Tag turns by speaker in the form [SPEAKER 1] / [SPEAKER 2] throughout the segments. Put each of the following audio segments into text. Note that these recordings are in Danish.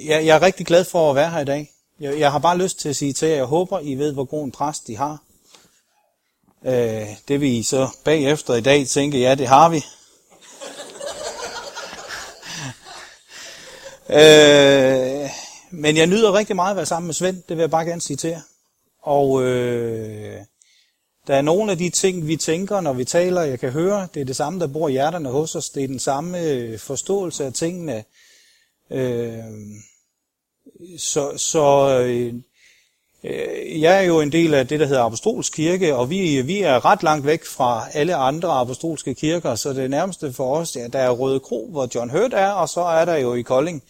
[SPEAKER 1] jeg, jeg er rigtig glad for at være her i dag. Jeg, jeg har bare lyst til at sige til jer, jeg håber, I ved, hvor god en præst I har. Øh, det vil I så bagefter i dag tænke, ja, det har vi. øh, men jeg nyder rigtig meget at være sammen med Svend, det vil jeg bare gerne sige til jer. Og øh, der er nogle af de ting, vi tænker, når vi taler, jeg kan høre, det er det samme, der bor i hjerterne hos os. Det er den samme øh, forståelse af tingene. Øh, så så øh, jeg er jo en del af det, der hedder Apostolsk Kirke, og vi, vi er ret langt væk fra alle andre apostolske kirker, så det nærmeste for os, ja, der er Røde Kro, hvor John Hurt er, og så er der jo i Kolding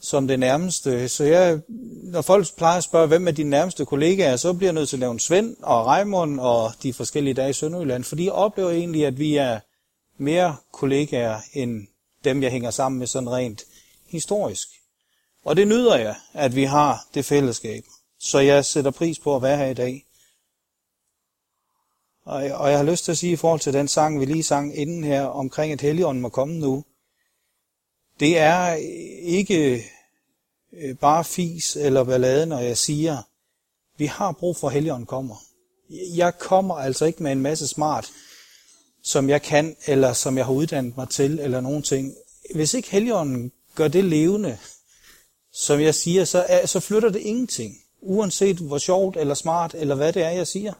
[SPEAKER 1] som det nærmeste. Så jeg, når folk plejer at spørge, hvem er dine nærmeste kollegaer, så bliver jeg nødt til at nævne Svend og Raimund og de forskellige dage i Sønderjylland, fordi jeg oplever egentlig, at vi er mere kollegaer end dem, jeg hænger sammen med sådan rent historisk. Og det nyder jeg, at vi har det fællesskab. Så jeg sætter pris på at være her i dag. Og jeg, og jeg har lyst til at sige i forhold til den sang, vi lige sang inden her, omkring at Helligånden må komme nu. Det er ikke øh, bare fis eller ballade, når jeg siger, vi har brug for, at Helligånden kommer. Jeg kommer altså ikke med en masse smart, som jeg kan, eller som jeg har uddannet mig til, eller nogen ting. Hvis ikke Helligånden gør det levende, som jeg siger, så, er, så flytter det ingenting. Uanset hvor sjovt eller smart, eller hvad det er, jeg siger.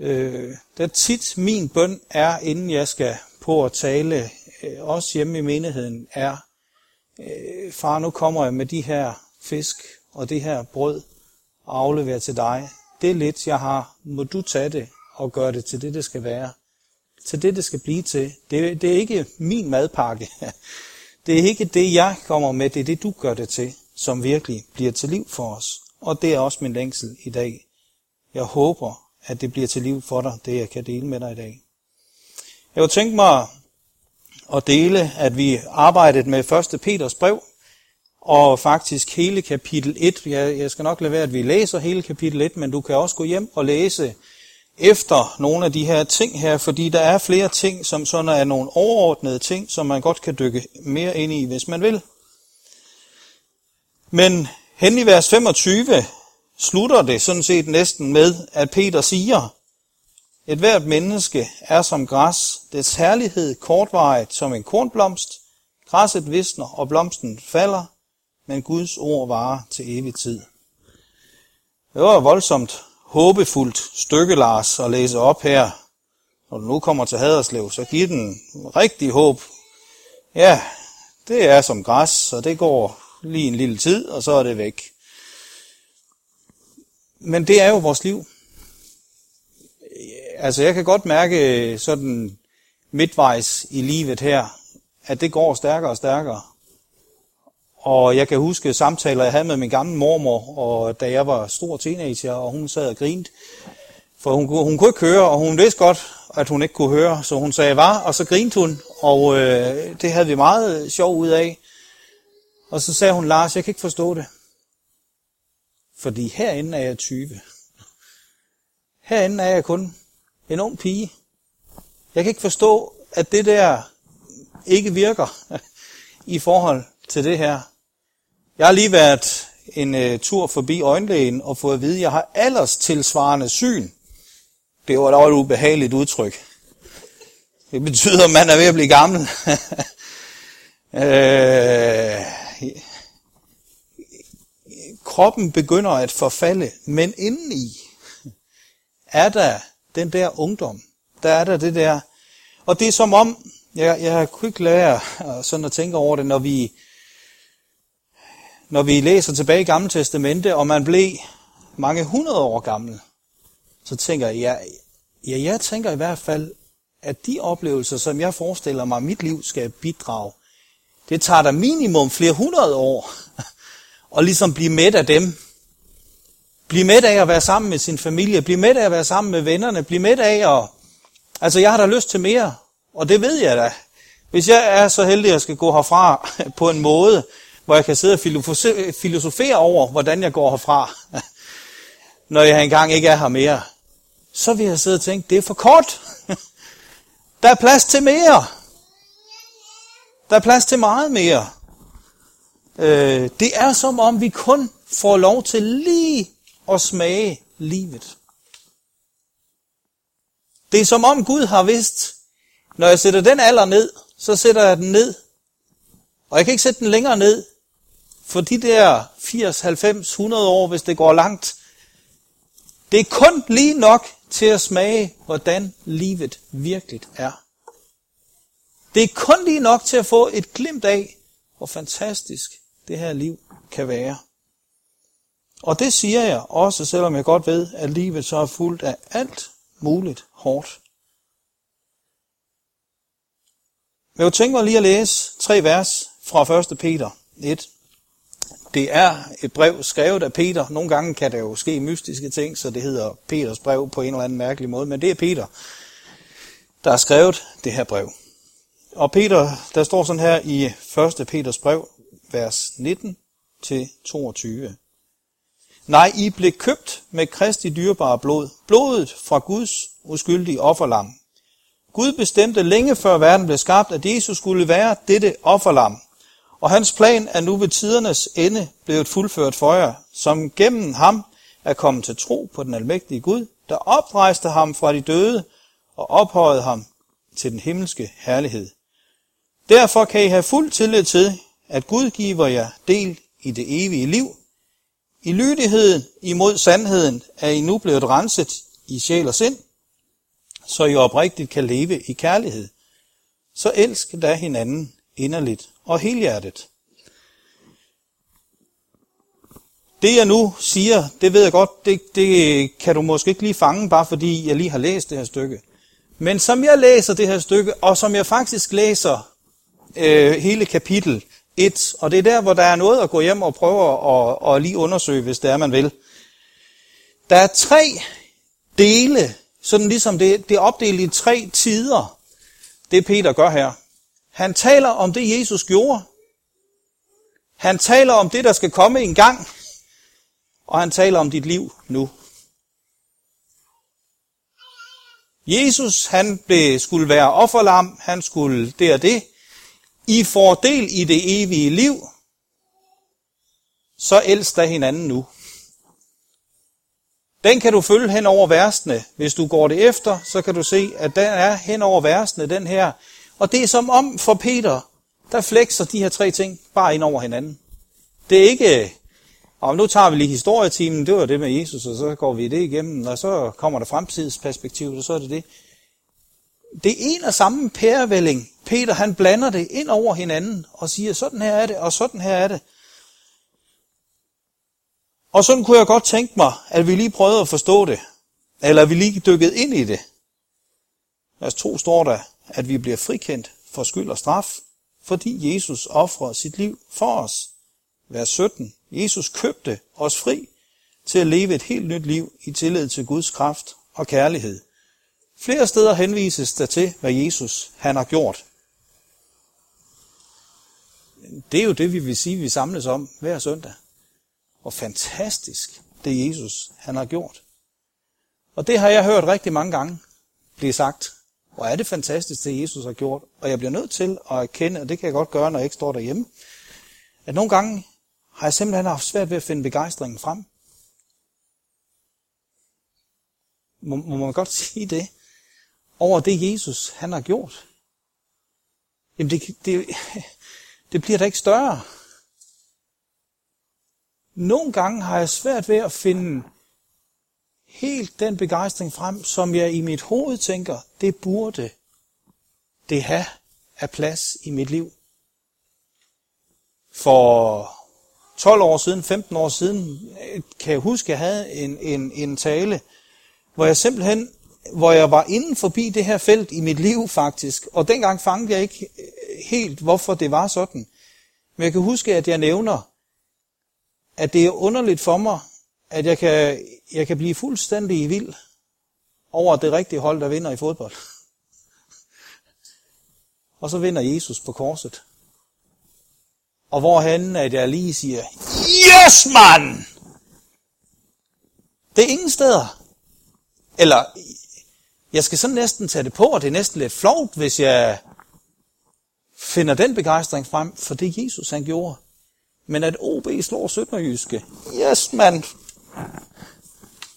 [SPEAKER 1] Øh, det er tit min bøn er, inden jeg skal på at tale, øh, også hjemme i menigheden, er, øh, far, nu kommer jeg med de her fisk og det her brød og afleverer til dig. Det er lidt, jeg har. Må du tage det og gøre det til det, det skal være. Til det, det skal blive til. Det, det er ikke min madpakke. Det er ikke det, jeg kommer med, det er det, du gør det til, som virkelig bliver til liv for os. Og det er også min længsel i dag. Jeg håber, at det bliver til liv for dig, det jeg kan dele med dig i dag. Jeg kunne tænke mig at dele, at vi arbejdede med 1. Peters brev, og faktisk hele kapitel 1. Jeg, jeg skal nok lade være, at vi læser hele kapitel 1, men du kan også gå hjem og læse efter nogle af de her ting her, fordi der er flere ting, som sådan er nogle overordnede ting, som man godt kan dykke mere ind i, hvis man vil. Men hen i vers 25 slutter det sådan set næsten med, at Peter siger, et hvert menneske er som græs, dets herlighed kortvarigt som en kornblomst, græsset visner og blomsten falder, men Guds ord varer til evig tid. Det var voldsomt håbefuldt stykke, Lars, at læse op her. Når du nu kommer til Haderslev, så giv den rigtig håb. Ja, det er som græs, og det går lige en lille tid, og så er det væk. Men det er jo vores liv. Altså, jeg kan godt mærke sådan midtvejs i livet her, at det går stærkere og stærkere. Og jeg kan huske samtaler, jeg havde med min gamle mormor, og da jeg var stor teenager, og hun sad og grinte. For hun, hun kunne ikke høre, og hun vidste godt, at hun ikke kunne høre, så hun sagde var, og så grinte hun, og øh, det havde vi meget sjov ud af. Og så sagde hun, Lars, jeg kan ikke forstå det. Fordi herinde er jeg 20. Herinde er jeg kun en ung pige. Jeg kan ikke forstå, at det der ikke virker i forhold til det her. Jeg har lige været en øh, tur forbi øjenlægen og fået at vide, at jeg har alders tilsvarende syn. Det var da et ubehageligt udtryk. Det betyder, at man er ved at blive gammel. øh, kroppen begynder at forfalde, men indeni er der den der ungdom. Der er der det der. Og det er som om, jeg, jeg kunne ikke lære sådan at tænke over det, når vi når vi læser tilbage i Gamle Testamente, og man blev mange hundrede år gammel, så tænker jeg, ja, ja, jeg tænker i hvert fald, at de oplevelser, som jeg forestiller mig, mit liv skal bidrage, det tager der minimum flere hundrede år, og ligesom blive med af dem. Blive med af at være sammen med sin familie, blive med af at være sammen med vennerne, blive med af at... Altså, jeg har da lyst til mere, og det ved jeg da. Hvis jeg er så heldig, at jeg skal gå herfra på en måde, hvor jeg kan sidde og filosofere over, hvordan jeg går herfra, når jeg engang ikke er her mere, så vil jeg sidde og tænke, det er for kort. Der er plads til mere. Der er plads til meget mere. Øh, det er som om vi kun får lov til lige at smage livet. Det er som om Gud har vidst, når jeg sætter den alder ned, så sætter jeg den ned. Og jeg kan ikke sætte den længere ned, for de der 80, 90, 100 år, hvis det går langt, det er kun lige nok til at smage, hvordan livet virkelig er. Det er kun lige nok til at få et glimt af, hvor fantastisk det her liv kan være. Og det siger jeg også, selvom jeg godt ved, at livet så er fuldt af alt muligt hårdt. Jeg vil tænke mig lige at læse tre vers fra 1. Peter 1. Det er et brev skrevet af Peter. Nogle gange kan der jo ske mystiske ting, så det hedder Peters brev på en eller anden mærkelig måde. Men det er Peter, der har skrevet det her brev. Og Peter, der står sådan her i 1. Peters brev, vers 19 til 22. Nej, I blev købt med Kristi dyrebare blod, blodet fra Guds uskyldige offerlam. Gud bestemte længe før verden blev skabt, at Jesus skulle være dette offerlam. Og hans plan er nu ved tidernes ende blevet fuldført for jer, som gennem ham er kommet til tro på den almægtige Gud, der oprejste ham fra de døde og ophøjede ham til den himmelske herlighed. Derfor kan I have fuld tillid til, at Gud giver jer del i det evige liv. I lydigheden imod sandheden er I nu blevet renset i sjæl og sind, så I oprigtigt kan leve i kærlighed. Så elsk da hinanden inderligt og helhjertet. Det jeg nu siger, det ved jeg godt, det, det kan du måske ikke lige fange, bare fordi jeg lige har læst det her stykke. Men som jeg læser det her stykke, og som jeg faktisk læser øh, hele kapitel 1, og det er der, hvor der er noget at gå hjem og prøve at og lige undersøge, hvis det er, man vil. Der er tre dele, sådan ligesom det, det er opdelt i tre tider, det Peter gør her. Han taler om det, Jesus gjorde. Han taler om det, der skal komme en gang. Og han taler om dit liv nu. Jesus, han blev, skulle være offerlam, han skulle det og det. I får del i det evige liv, så elsk da hinanden nu. Den kan du følge hen over versene. Hvis du går det efter, så kan du se, at den er hen over versene, den her. Og det er som om for Peter, der flekser de her tre ting bare ind over hinanden. Det er ikke, og nu tager vi lige historietimen, det var det med Jesus, og så går vi det igennem, og så kommer der fremtidsperspektiv, og så er det det. Det er en og samme pærevælling. Peter han blander det ind over hinanden og siger, sådan her er det, og sådan her er det. Og sådan kunne jeg godt tænke mig, at vi lige prøvede at forstå det. Eller at vi lige dykkede ind i det. Vers 2 står der, at vi bliver frikendt for skyld og straf, fordi Jesus offrede sit liv for os. Vers 17. Jesus købte os fri til at leve et helt nyt liv i tillid til Guds kraft og kærlighed. Flere steder henvises der til, hvad Jesus han har gjort. Det er jo det, vi vil sige, vi samles om hver søndag. Og fantastisk, det Jesus han har gjort. Og det har jeg hørt rigtig mange gange blive sagt. Hvor er det fantastisk, det Jesus har gjort. Og jeg bliver nødt til at erkende, og det kan jeg godt gøre, når jeg ikke står derhjemme, at nogle gange har jeg simpelthen haft svært ved at finde begejstringen frem. Må, må man godt sige det? Over det Jesus, han har gjort. Jamen det, det, det bliver da ikke større. Nogle gange har jeg svært ved at finde helt den begejstring frem, som jeg i mit hoved tænker, det burde det have af plads i mit liv. For 12 år siden, 15 år siden, øh, kan jeg huske, at jeg havde en, en, en tale, hvor jeg simpelthen, hvor jeg var inden forbi det her felt i mit liv faktisk, og dengang fangede jeg ikke øh, helt, hvorfor det var sådan. Men jeg kan huske, at jeg nævner, at det er underligt for mig, at jeg kan, jeg kan blive fuldstændig vild over det rigtige hold, der vinder i fodbold. Og så vinder Jesus på korset. Og hvor han, at jeg lige siger, yes man! Det er ingen steder. Eller, jeg skal sådan næsten tage det på, og det er næsten lidt flovt, hvis jeg finder den begejstring frem for det Jesus han gjorde. Men at OB slår Sønderjyske, yes mand,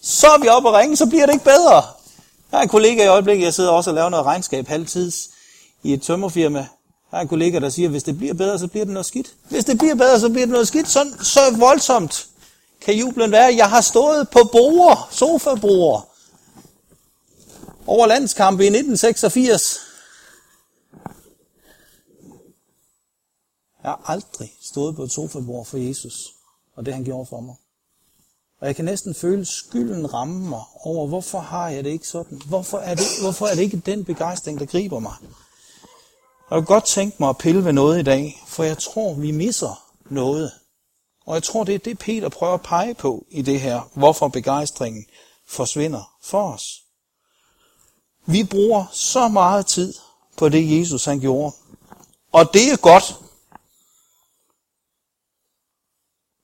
[SPEAKER 1] så er vi oppe og ringe, så bliver det ikke bedre. Jeg har en kollega i øjeblikket, jeg sidder også og laver noget regnskab halvtids i et tømmerfirma. Der har en kollega, der siger, hvis det bliver bedre, så bliver det noget skidt. Hvis det bliver bedre, så bliver det noget skidt. Så, så voldsomt kan jublen være. Jeg har stået på borer, sofaborer, over landskampe i 1986. Jeg har aldrig stået på et sofabord for Jesus, og det han gjorde for mig. Og jeg kan næsten føle skylden ramme mig over, hvorfor har jeg det ikke sådan? Hvorfor er det, hvorfor er det ikke den begejstring, der griber mig? Jeg kunne godt tænkt mig at pille ved noget i dag, for jeg tror, vi misser noget. Og jeg tror, det er det, Peter prøver at pege på i det her, hvorfor begejstringen forsvinder for os. Vi bruger så meget tid på det, Jesus han gjorde. Og det er godt.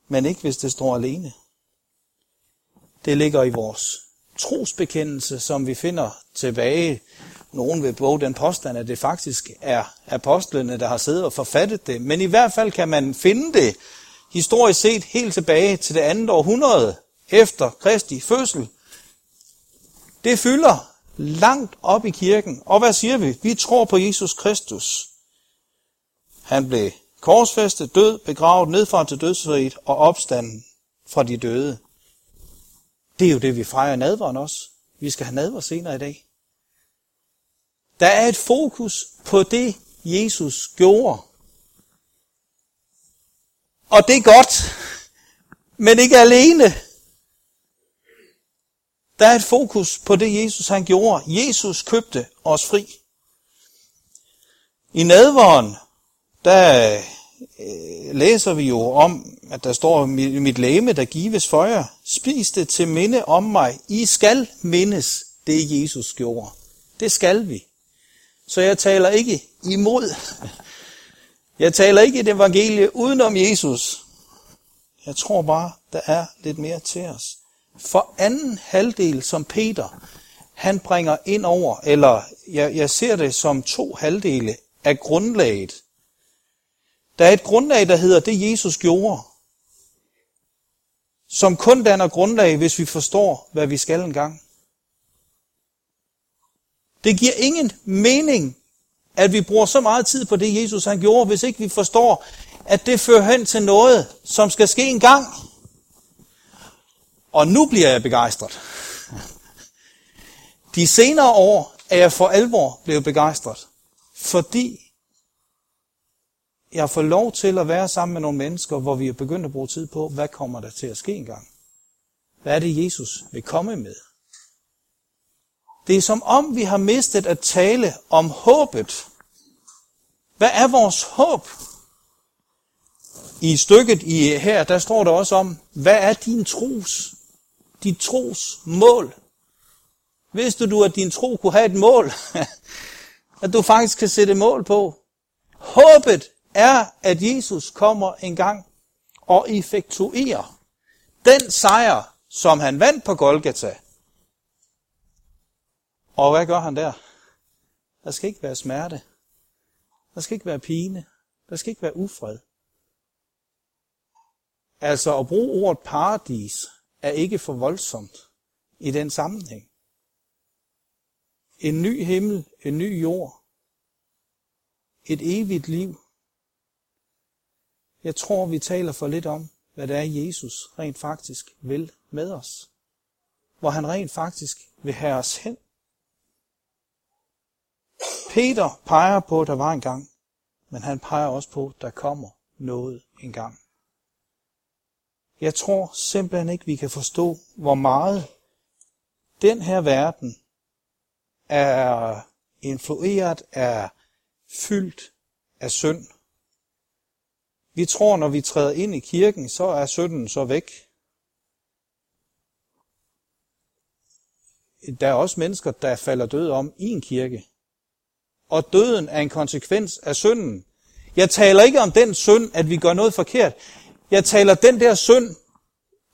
[SPEAKER 1] Men ikke hvis det står alene. Det ligger i vores trosbekendelse, som vi finder tilbage. Nogen vil bruge den påstand, at det faktisk er apostlene, der har siddet og forfattet det. Men i hvert fald kan man finde det historisk set helt tilbage til det andet århundrede efter Kristi fødsel. Det fylder langt op i kirken. Og hvad siger vi? Vi tror på Jesus Kristus. Han blev korsfæstet, død, begravet, nedfra til dødsriget og opstanden fra de døde. Det er jo det, vi fejrer i nadveren også. Vi skal have nadver senere i dag. Der er et fokus på det, Jesus gjorde. Og det er godt, men ikke alene. Der er et fokus på det, Jesus han gjorde. Jesus købte os fri. I nadveren, der øh, læser vi jo om, at der står, mit læme, der gives for jer, spis det til minde om mig. I skal mindes det, Jesus gjorde. Det skal vi. Så jeg taler ikke imod. Jeg taler ikke et evangelie udenom Jesus. Jeg tror bare, der er lidt mere til os. For anden halvdel, som Peter, han bringer ind over, eller jeg, jeg ser det som to halvdele af grundlaget. Der er et grundlag, der hedder det, Jesus gjorde, som kun danner grundlag, hvis vi forstår, hvad vi skal engang. Det giver ingen mening, at vi bruger så meget tid på det, Jesus han gjorde, hvis ikke vi forstår, at det fører hen til noget, som skal ske en gang. Og nu bliver jeg begejstret. De senere år er jeg for alvor blevet begejstret, fordi jeg får lov til at være sammen med nogle mennesker, hvor vi er begyndt at bruge tid på, hvad kommer der til at ske engang? Hvad er det, Jesus vil komme med? Det er som om, vi har mistet at tale om håbet. Hvad er vores håb? I stykket i her, der står der også om, hvad er din tros, dit tros mål? Vidste du, at din tro kunne have et mål? at du faktisk kan sætte mål på? Håbet er, at Jesus kommer en gang og effektuerer den sejr, som han vandt på Golgata. Og hvad gør han der? Der skal ikke være smerte. Der skal ikke være pine. Der skal ikke være ufred. Altså at bruge ordet paradis er ikke for voldsomt i den sammenhæng. En ny himmel, en ny jord, et evigt liv. Jeg tror, vi taler for lidt om, hvad det er, Jesus rent faktisk vil med os. Hvor han rent faktisk vil have os hen. Peter peger på, at der var en gang, men han peger også på, at der kommer noget en gang. Jeg tror simpelthen ikke, vi kan forstå, hvor meget den her verden er influeret, er fyldt af synd. Vi tror, når vi træder ind i kirken, så er synden så væk. Der er også mennesker, der falder død om i en kirke. Og døden er en konsekvens af synden. Jeg taler ikke om den synd, at vi gør noget forkert. Jeg taler den der synd,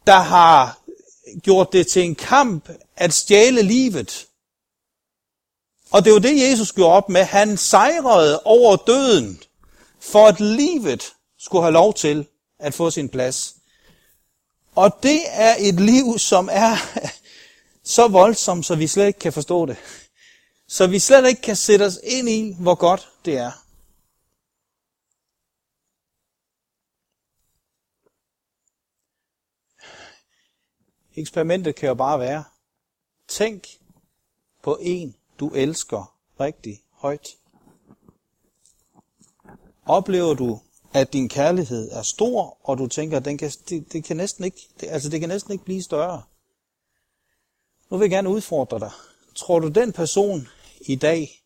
[SPEAKER 1] der har gjort det til en kamp at stjæle livet. Og det var det, Jesus gjorde op med. Han sejrede over døden, for at livet skulle have lov til at få sin plads. Og det er et liv, som er så voldsomt, så vi slet ikke kan forstå det. Så vi slet ikke kan sætte os ind i, hvor godt det er. Eksperimentet kan jo bare være, tænk på en, du elsker rigtig højt. Oplever du, at din kærlighed er stor, og du tænker, at den kan, det, det, kan næsten ikke, det, altså det kan næsten ikke blive større. Nu vil jeg gerne udfordre dig. Tror du, den person i dag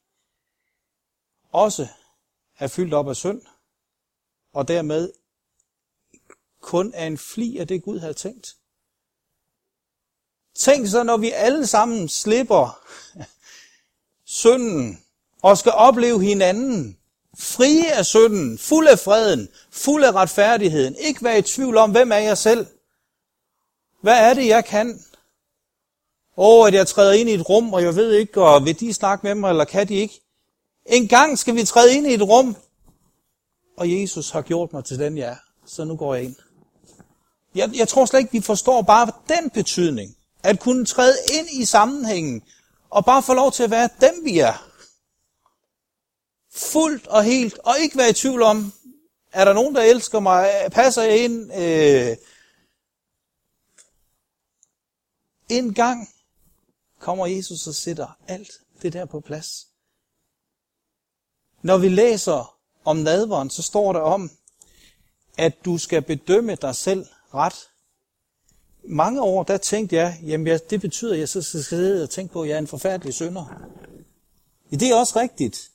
[SPEAKER 1] også er fyldt op af synd, og dermed kun er en fli af det, Gud havde tænkt? Tænk så, når vi alle sammen slipper synden og skal opleve hinanden frie af synden, fuld af freden, fuld af retfærdigheden, ikke være i tvivl om, hvem er jeg selv? Hvad er det, jeg kan? Åh, oh, at jeg træder ind i et rum, og jeg ved ikke, og vil de snakke med mig, eller kan de ikke? En gang skal vi træde ind i et rum, og Jesus har gjort mig til den, jeg er. Så nu går jeg ind. Jeg, jeg tror slet ikke, vi forstår bare den betydning. At kunne træde ind i sammenhængen, og bare få lov til at være dem, vi er. Fuldt og helt, og ikke være i tvivl om, er der nogen, der elsker mig? Passer jeg ind? Øh, en gang kommer Jesus og sætter alt det der på plads. Når vi læser om nadveren, så står der om, at du skal bedømme dig selv ret. Mange år, der tænkte jeg, jamen det betyder, at jeg så skal sidde og tænke på, at jeg er en forfærdelig synder. Det er også rigtigt.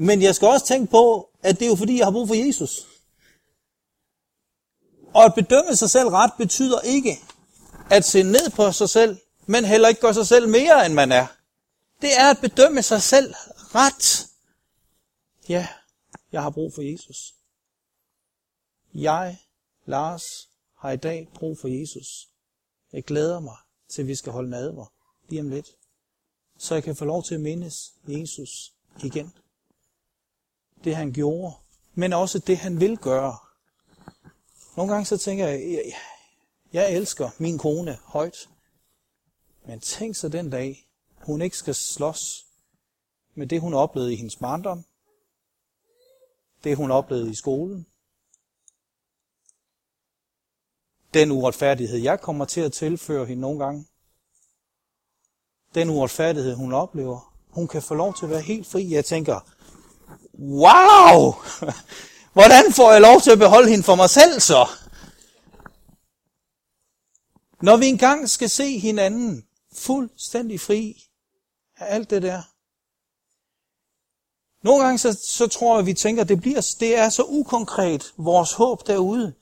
[SPEAKER 1] Men jeg skal også tænke på, at det er jo fordi, jeg har brug for Jesus. Og at bedømme sig selv ret betyder ikke at se ned på sig selv, men heller ikke gøre sig selv mere, end man er. Det er at bedømme sig selv ret. Ja, jeg har brug for Jesus. Jeg, Lars, har i dag brug for Jesus. Jeg glæder mig til, at vi skal holde nadver lige om lidt. Så jeg kan få lov til at mindes Jesus igen. Det han gjorde, men også det han vil gøre. Nogle gange så tænker jeg, jeg, jeg elsker min kone højt. Men tænk så den dag, hun ikke skal slås med det, hun oplevede i hendes barndom, det, hun oplevede i skolen, den uretfærdighed, jeg kommer til at tilføre hende nogle gange, den uretfærdighed, hun oplever, hun kan få lov til at være helt fri. Jeg tænker, wow, hvordan får jeg lov til at beholde hende for mig selv så? Når vi engang skal se hinanden fuldstændig fri af alt det der. Nogle gange så, så tror jeg, at vi tænker, at det, bliver, det er så ukonkret, vores håb derude.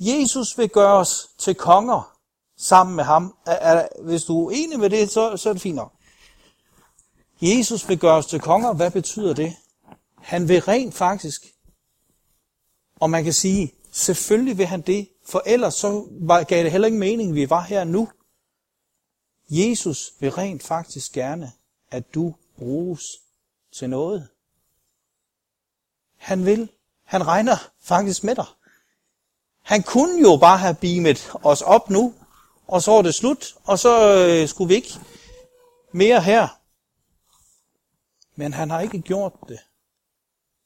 [SPEAKER 1] Jesus vil gøre os til konger sammen med ham. Er, er, hvis du er enig med det, så, så er det fint nok. Jesus vil gøre os til konger. Hvad betyder det? Han vil rent faktisk, og man kan sige, selvfølgelig vil han det, for ellers så gav det heller ikke mening, at vi var her nu. Jesus vil rent faktisk gerne, at du bruges til noget. Han vil. Han regner faktisk med dig. Han kunne jo bare have beamet os op nu, og så var det slut, og så øh, skulle vi ikke mere her. Men han har ikke gjort det.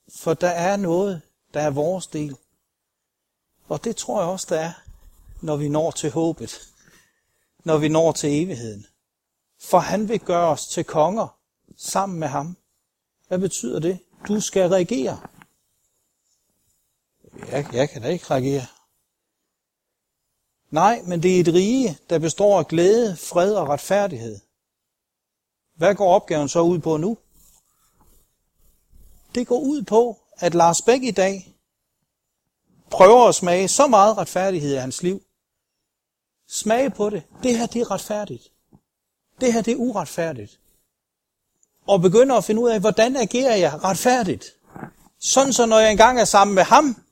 [SPEAKER 1] For der er noget, der er vores del. Og det tror jeg også, der er, når vi når til håbet når vi når til evigheden. For han vil gøre os til konger sammen med ham. Hvad betyder det? Du skal regere. Jeg, jeg kan da ikke reagere. Nej, men det er et rige, der består af glæde, fred og retfærdighed. Hvad går opgaven så ud på nu? Det går ud på, at Lars Bæk i dag prøver at smage så meget retfærdighed i hans liv, smage på det. Det her, det er retfærdigt. Det her, det er uretfærdigt. Og begynder at finde ud af, hvordan agerer jeg retfærdigt. Sådan så når jeg engang er sammen med ham,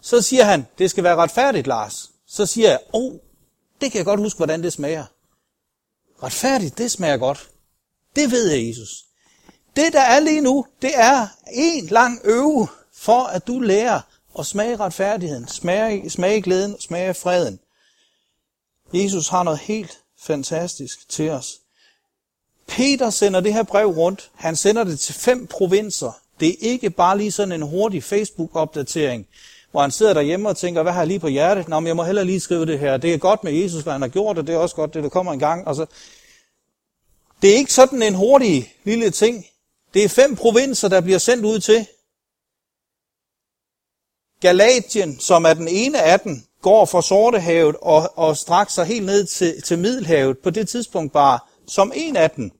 [SPEAKER 1] så siger han, det skal være retfærdigt, Lars. Så siger jeg, åh, oh, det kan jeg godt huske, hvordan det smager. Retfærdigt, det smager godt. Det ved jeg, Jesus. Det, der er lige nu, det er en lang øve for, at du lærer at smage retfærdigheden, smage, smage glæden, smage freden. Jesus har noget helt fantastisk til os. Peter sender det her brev rundt. Han sender det til fem provinser. Det er ikke bare lige sådan en hurtig Facebook-opdatering, hvor han sidder derhjemme og tænker, hvad har jeg lige på hjertet? Nå, men jeg må heller lige skrive det her. Det er godt med Jesus, hvad han har gjort, og det er også godt, det der kommer en gang. Og så. Altså, det er ikke sådan en hurtig lille ting. Det er fem provinser, der bliver sendt ud til. Galatien, som er den ene af dem, går fra Sortehavet og, og strækker sig helt ned til, til Middelhavet, på det tidspunkt bare som en af dem.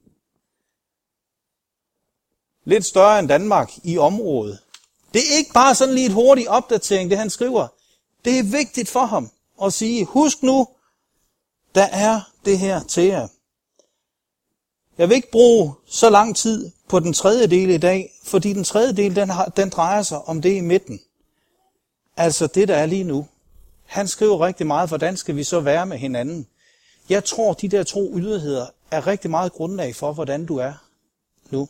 [SPEAKER 1] Lidt større end Danmark i området. Det er ikke bare sådan lige et hurtigt opdatering, det han skriver. Det er vigtigt for ham at sige, husk nu, der er det her til jer. Jeg vil ikke bruge så lang tid på den tredje del i dag, fordi den tredje del, den, har, den drejer sig om det i midten. Altså det, der er lige nu. Han skriver rigtig meget, hvordan skal vi så være med hinanden. Jeg tror, de der to yderheder er rigtig meget grundlag for, hvordan du er nu.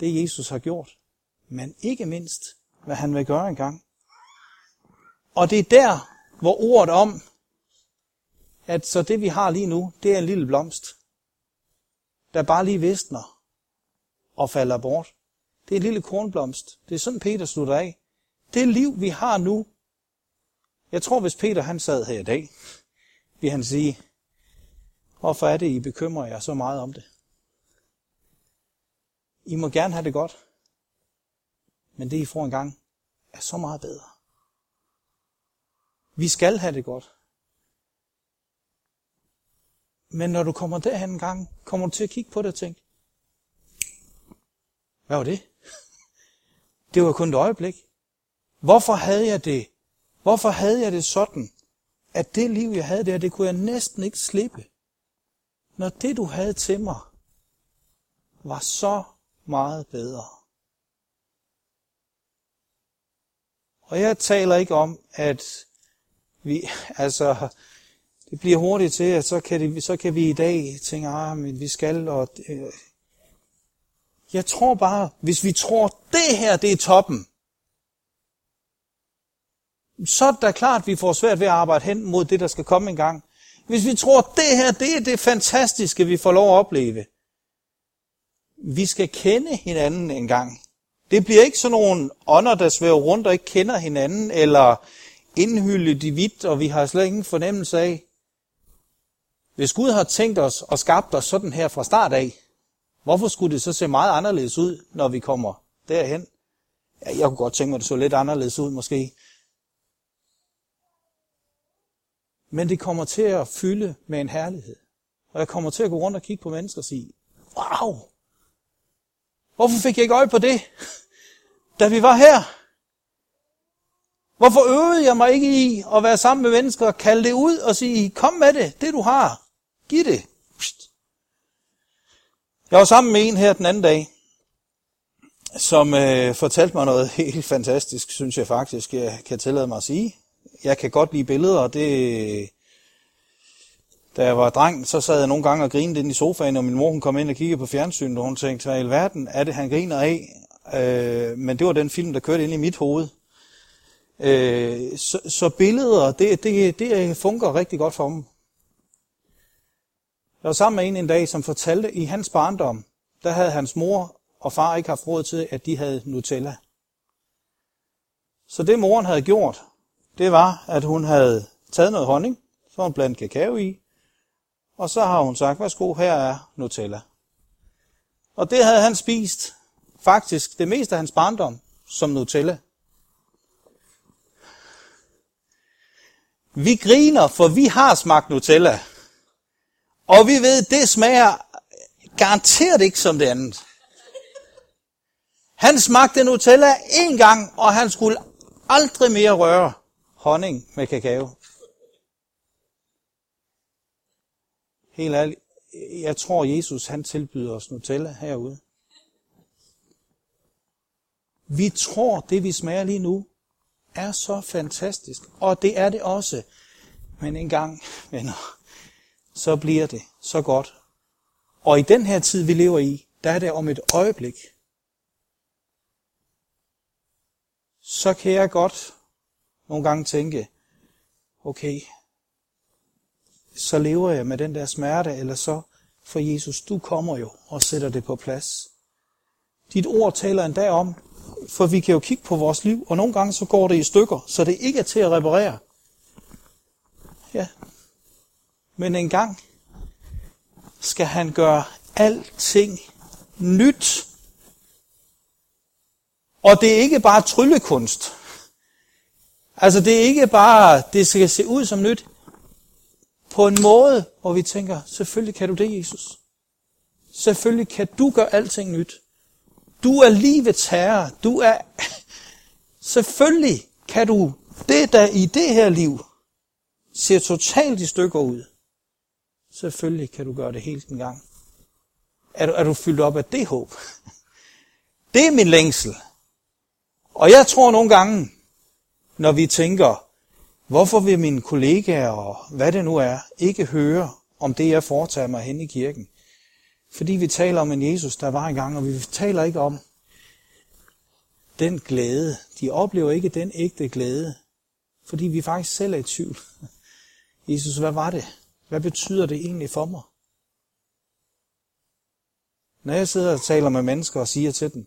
[SPEAKER 1] Det Jesus har gjort. Men ikke mindst, hvad han vil gøre engang. Og det er der, hvor ordet om, at så det vi har lige nu, det er en lille blomst, der bare lige visner og falder bort. Det er en lille kornblomst. Det er sådan Peter slutter af. Det liv, vi har nu. Jeg tror, hvis Peter han sad her i dag, ville han sige, hvorfor er det, I bekymrer jer så meget om det? I må gerne have det godt. Men det, I får engang, er så meget bedre. Vi skal have det godt. Men når du kommer derhen en gang, kommer du til at kigge på det og tænke, hvad var det? Det var kun et øjeblik. Hvorfor havde jeg det? Hvorfor havde jeg det sådan, at det liv, jeg havde der, det kunne jeg næsten ikke slippe? Når det, du havde til mig, var så meget bedre. Og jeg taler ikke om, at vi, altså, det bliver hurtigt til, at så kan, det, så kan vi i dag tænke, ah, men vi skal, og øh. jeg tror bare, hvis vi tror, det her, det er toppen, så er det da klart, at vi får svært ved at arbejde hen mod det, der skal komme en gang. Hvis vi tror, det her, det er det fantastiske, vi får lov at opleve. Vi skal kende hinanden en gang. Det bliver ikke sådan nogle ånder, der svæver rundt og ikke kender hinanden, eller indhyldet i hvidt, og vi har slet ingen fornemmelse af. Hvis Gud har tænkt os og skabt os sådan her fra start af, hvorfor skulle det så se meget anderledes ud, når vi kommer derhen? Ja, jeg kunne godt tænke mig, at det så lidt anderledes ud måske. Men det kommer til at fylde med en herlighed. Og jeg kommer til at gå rundt og kigge på mennesker og sige, wow, hvorfor fik jeg ikke øje på det, da vi var her? Hvorfor øvede jeg mig ikke i at være sammen med mennesker og kalde det ud og sige, kom med det, det du har, giv det. Jeg var sammen med en her den anden dag, som øh, fortalte mig noget helt fantastisk, synes jeg faktisk, jeg kan tillade mig at sige jeg kan godt lide billeder, og det... Da jeg var dreng, så sad jeg nogle gange og grinede ind i sofaen, og min mor hun kom ind og kiggede på fjernsynet, og hun tænkte, hvad i alverden er det, han griner af? Øh, men det var den film, der kørte ind i mit hoved. Øh, så, så billeder, det, det, det fungerer rigtig godt for dem. Jeg var sammen med en en dag, som fortalte, at i hans barndom, der havde hans mor og far ikke haft råd til, at de havde Nutella. Så det moren havde gjort, det var, at hun havde taget noget honning, så hun blandt kakao i, og så har hun sagt, værsgo, her er Nutella. Og det havde han spist, faktisk det meste af hans barndom, som Nutella. Vi griner, for vi har smagt Nutella. Og vi ved, det smager garanteret ikke som det andet. Han smagte Nutella en gang, og han skulle aldrig mere røre honning med kakao. Helt ærligt, jeg tror Jesus han tilbyder os Nutella herude. Vi tror, det vi smager lige nu, er så fantastisk. Og det er det også. Men en gang, venner, så bliver det så godt. Og i den her tid, vi lever i, der er det om et øjeblik. så kan jeg godt nogle gange tænke, okay, så lever jeg med den der smerte, eller så for Jesus, du kommer jo og sætter det på plads. Dit ord taler endda om, for vi kan jo kigge på vores liv, og nogle gange så går det i stykker, så det ikke er til at reparere. Ja. Men en gang skal han gøre alting nyt. Og det er ikke bare tryllekunst. Altså det er ikke bare, det skal se ud som nyt. På en måde, hvor vi tænker, selvfølgelig kan du det, Jesus. Selvfølgelig kan du gøre alting nyt. Du er livets herre. Du er... Selvfølgelig kan du det, der i det her liv ser totalt i stykker ud. Selvfølgelig kan du gøre det helt en gang. Er du, er du fyldt op af det håb? Det er min længsel. Og jeg tror nogle gange, når vi tænker, hvorfor vil mine kollegaer og hvad det nu er, ikke høre om det, jeg foretager mig hen i kirken? Fordi vi taler om en Jesus, der var engang, og vi taler ikke om den glæde. De oplever ikke den ægte glæde, fordi vi faktisk selv er i tvivl. Jesus, hvad var det? Hvad betyder det egentlig for mig? Når jeg sidder og taler med mennesker og siger til dem,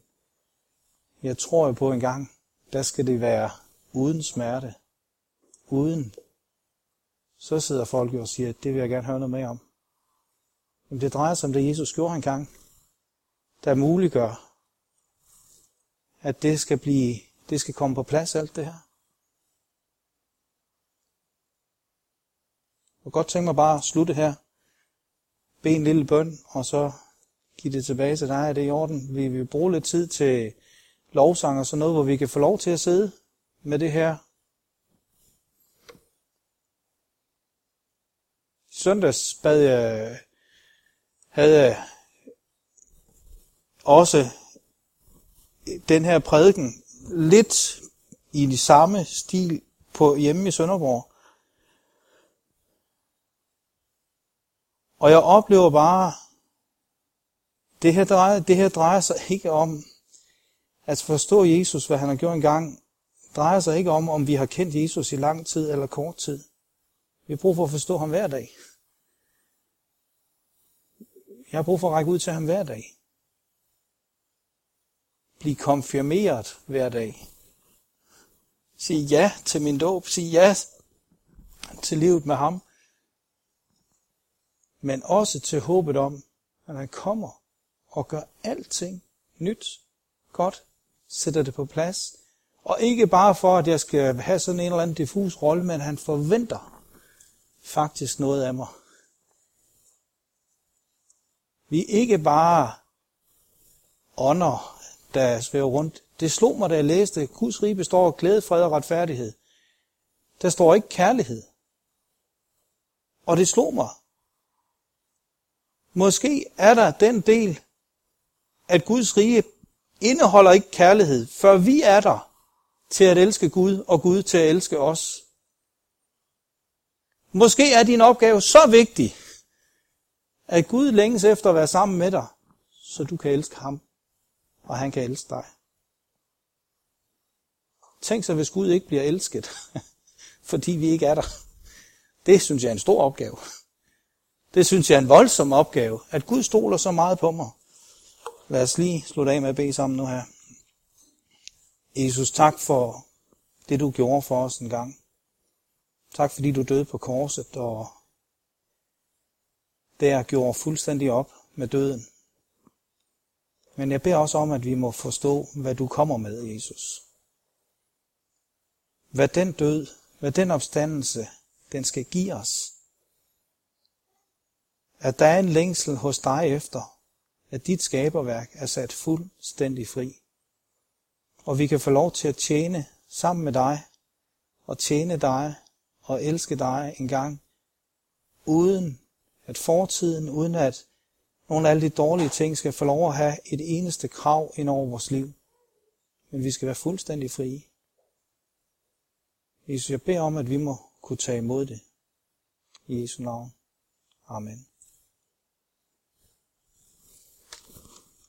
[SPEAKER 1] jeg tror jo på en gang, der skal det være uden smerte, uden, så sidder folk jo og siger, det vil jeg gerne høre noget mere om. Jamen, det drejer sig om det, Jesus gjorde engang, der muliggør, at det skal blive, det skal komme på plads, alt det her. Jeg godt tænke mig bare at slutte her. Be en lille bøn, og så give det tilbage til dig. Er det i orden? Vi vil bruge lidt tid til lovsang og sådan noget, hvor vi kan få lov til at sidde med det her. Søndags bad jeg, havde også den her prædiken lidt i de samme stil på hjemme i Sønderborg. Og jeg oplever bare, det her, drejer, det her drejer sig ikke om at forstå Jesus, hvad han har gjort engang. drejer sig ikke om, om vi har kendt Jesus i lang tid eller kort tid. Vi har brug for at forstå ham hver dag. Jeg har brug for at række ud til ham hver dag. Bliv konfirmeret hver dag. Sig ja til min dåb. Sig ja til livet med ham. Men også til håbet om, at han kommer og gør alting nyt, godt, sætter det på plads. Og ikke bare for, at jeg skal have sådan en eller anden diffus rolle, men han forventer faktisk noget af mig. Vi er ikke bare ånder, der svæver rundt. Det slog mig, da jeg læste, Guds rige består af glæde, fred og retfærdighed. Der står ikke kærlighed. Og det slog mig. Måske er der den del, at Guds rige indeholder ikke kærlighed, før vi er der til at elske Gud, og Gud til at elske os. Måske er din opgave så vigtig, at Gud længes efter at være sammen med dig, så du kan elske ham, og han kan elske dig. Tænk så, hvis Gud ikke bliver elsket, fordi vi ikke er der. Det synes jeg er en stor opgave. Det synes jeg er en voldsom opgave, at Gud stoler så meget på mig. Lad os lige slutte af med at bede sammen nu her. Jesus, tak for det, du gjorde for os en gang. Tak fordi du døde på korset og der gjorde fuldstændig op med døden. Men jeg beder også om, at vi må forstå, hvad du kommer med, Jesus. Hvad den død, hvad den opstandelse, den skal give os. At der er en længsel hos dig efter, at dit skaberværk er sat fuldstændig fri. Og vi kan få lov til at tjene sammen med dig, og tjene dig og elske dig en gang, uden at fortiden, uden at nogle af alle de dårlige ting skal få lov at have et eneste krav ind over vores liv. Men vi skal være fuldstændig frie. Jesus, jeg beder om, at vi må kunne tage imod det. I Jesu navn. Amen.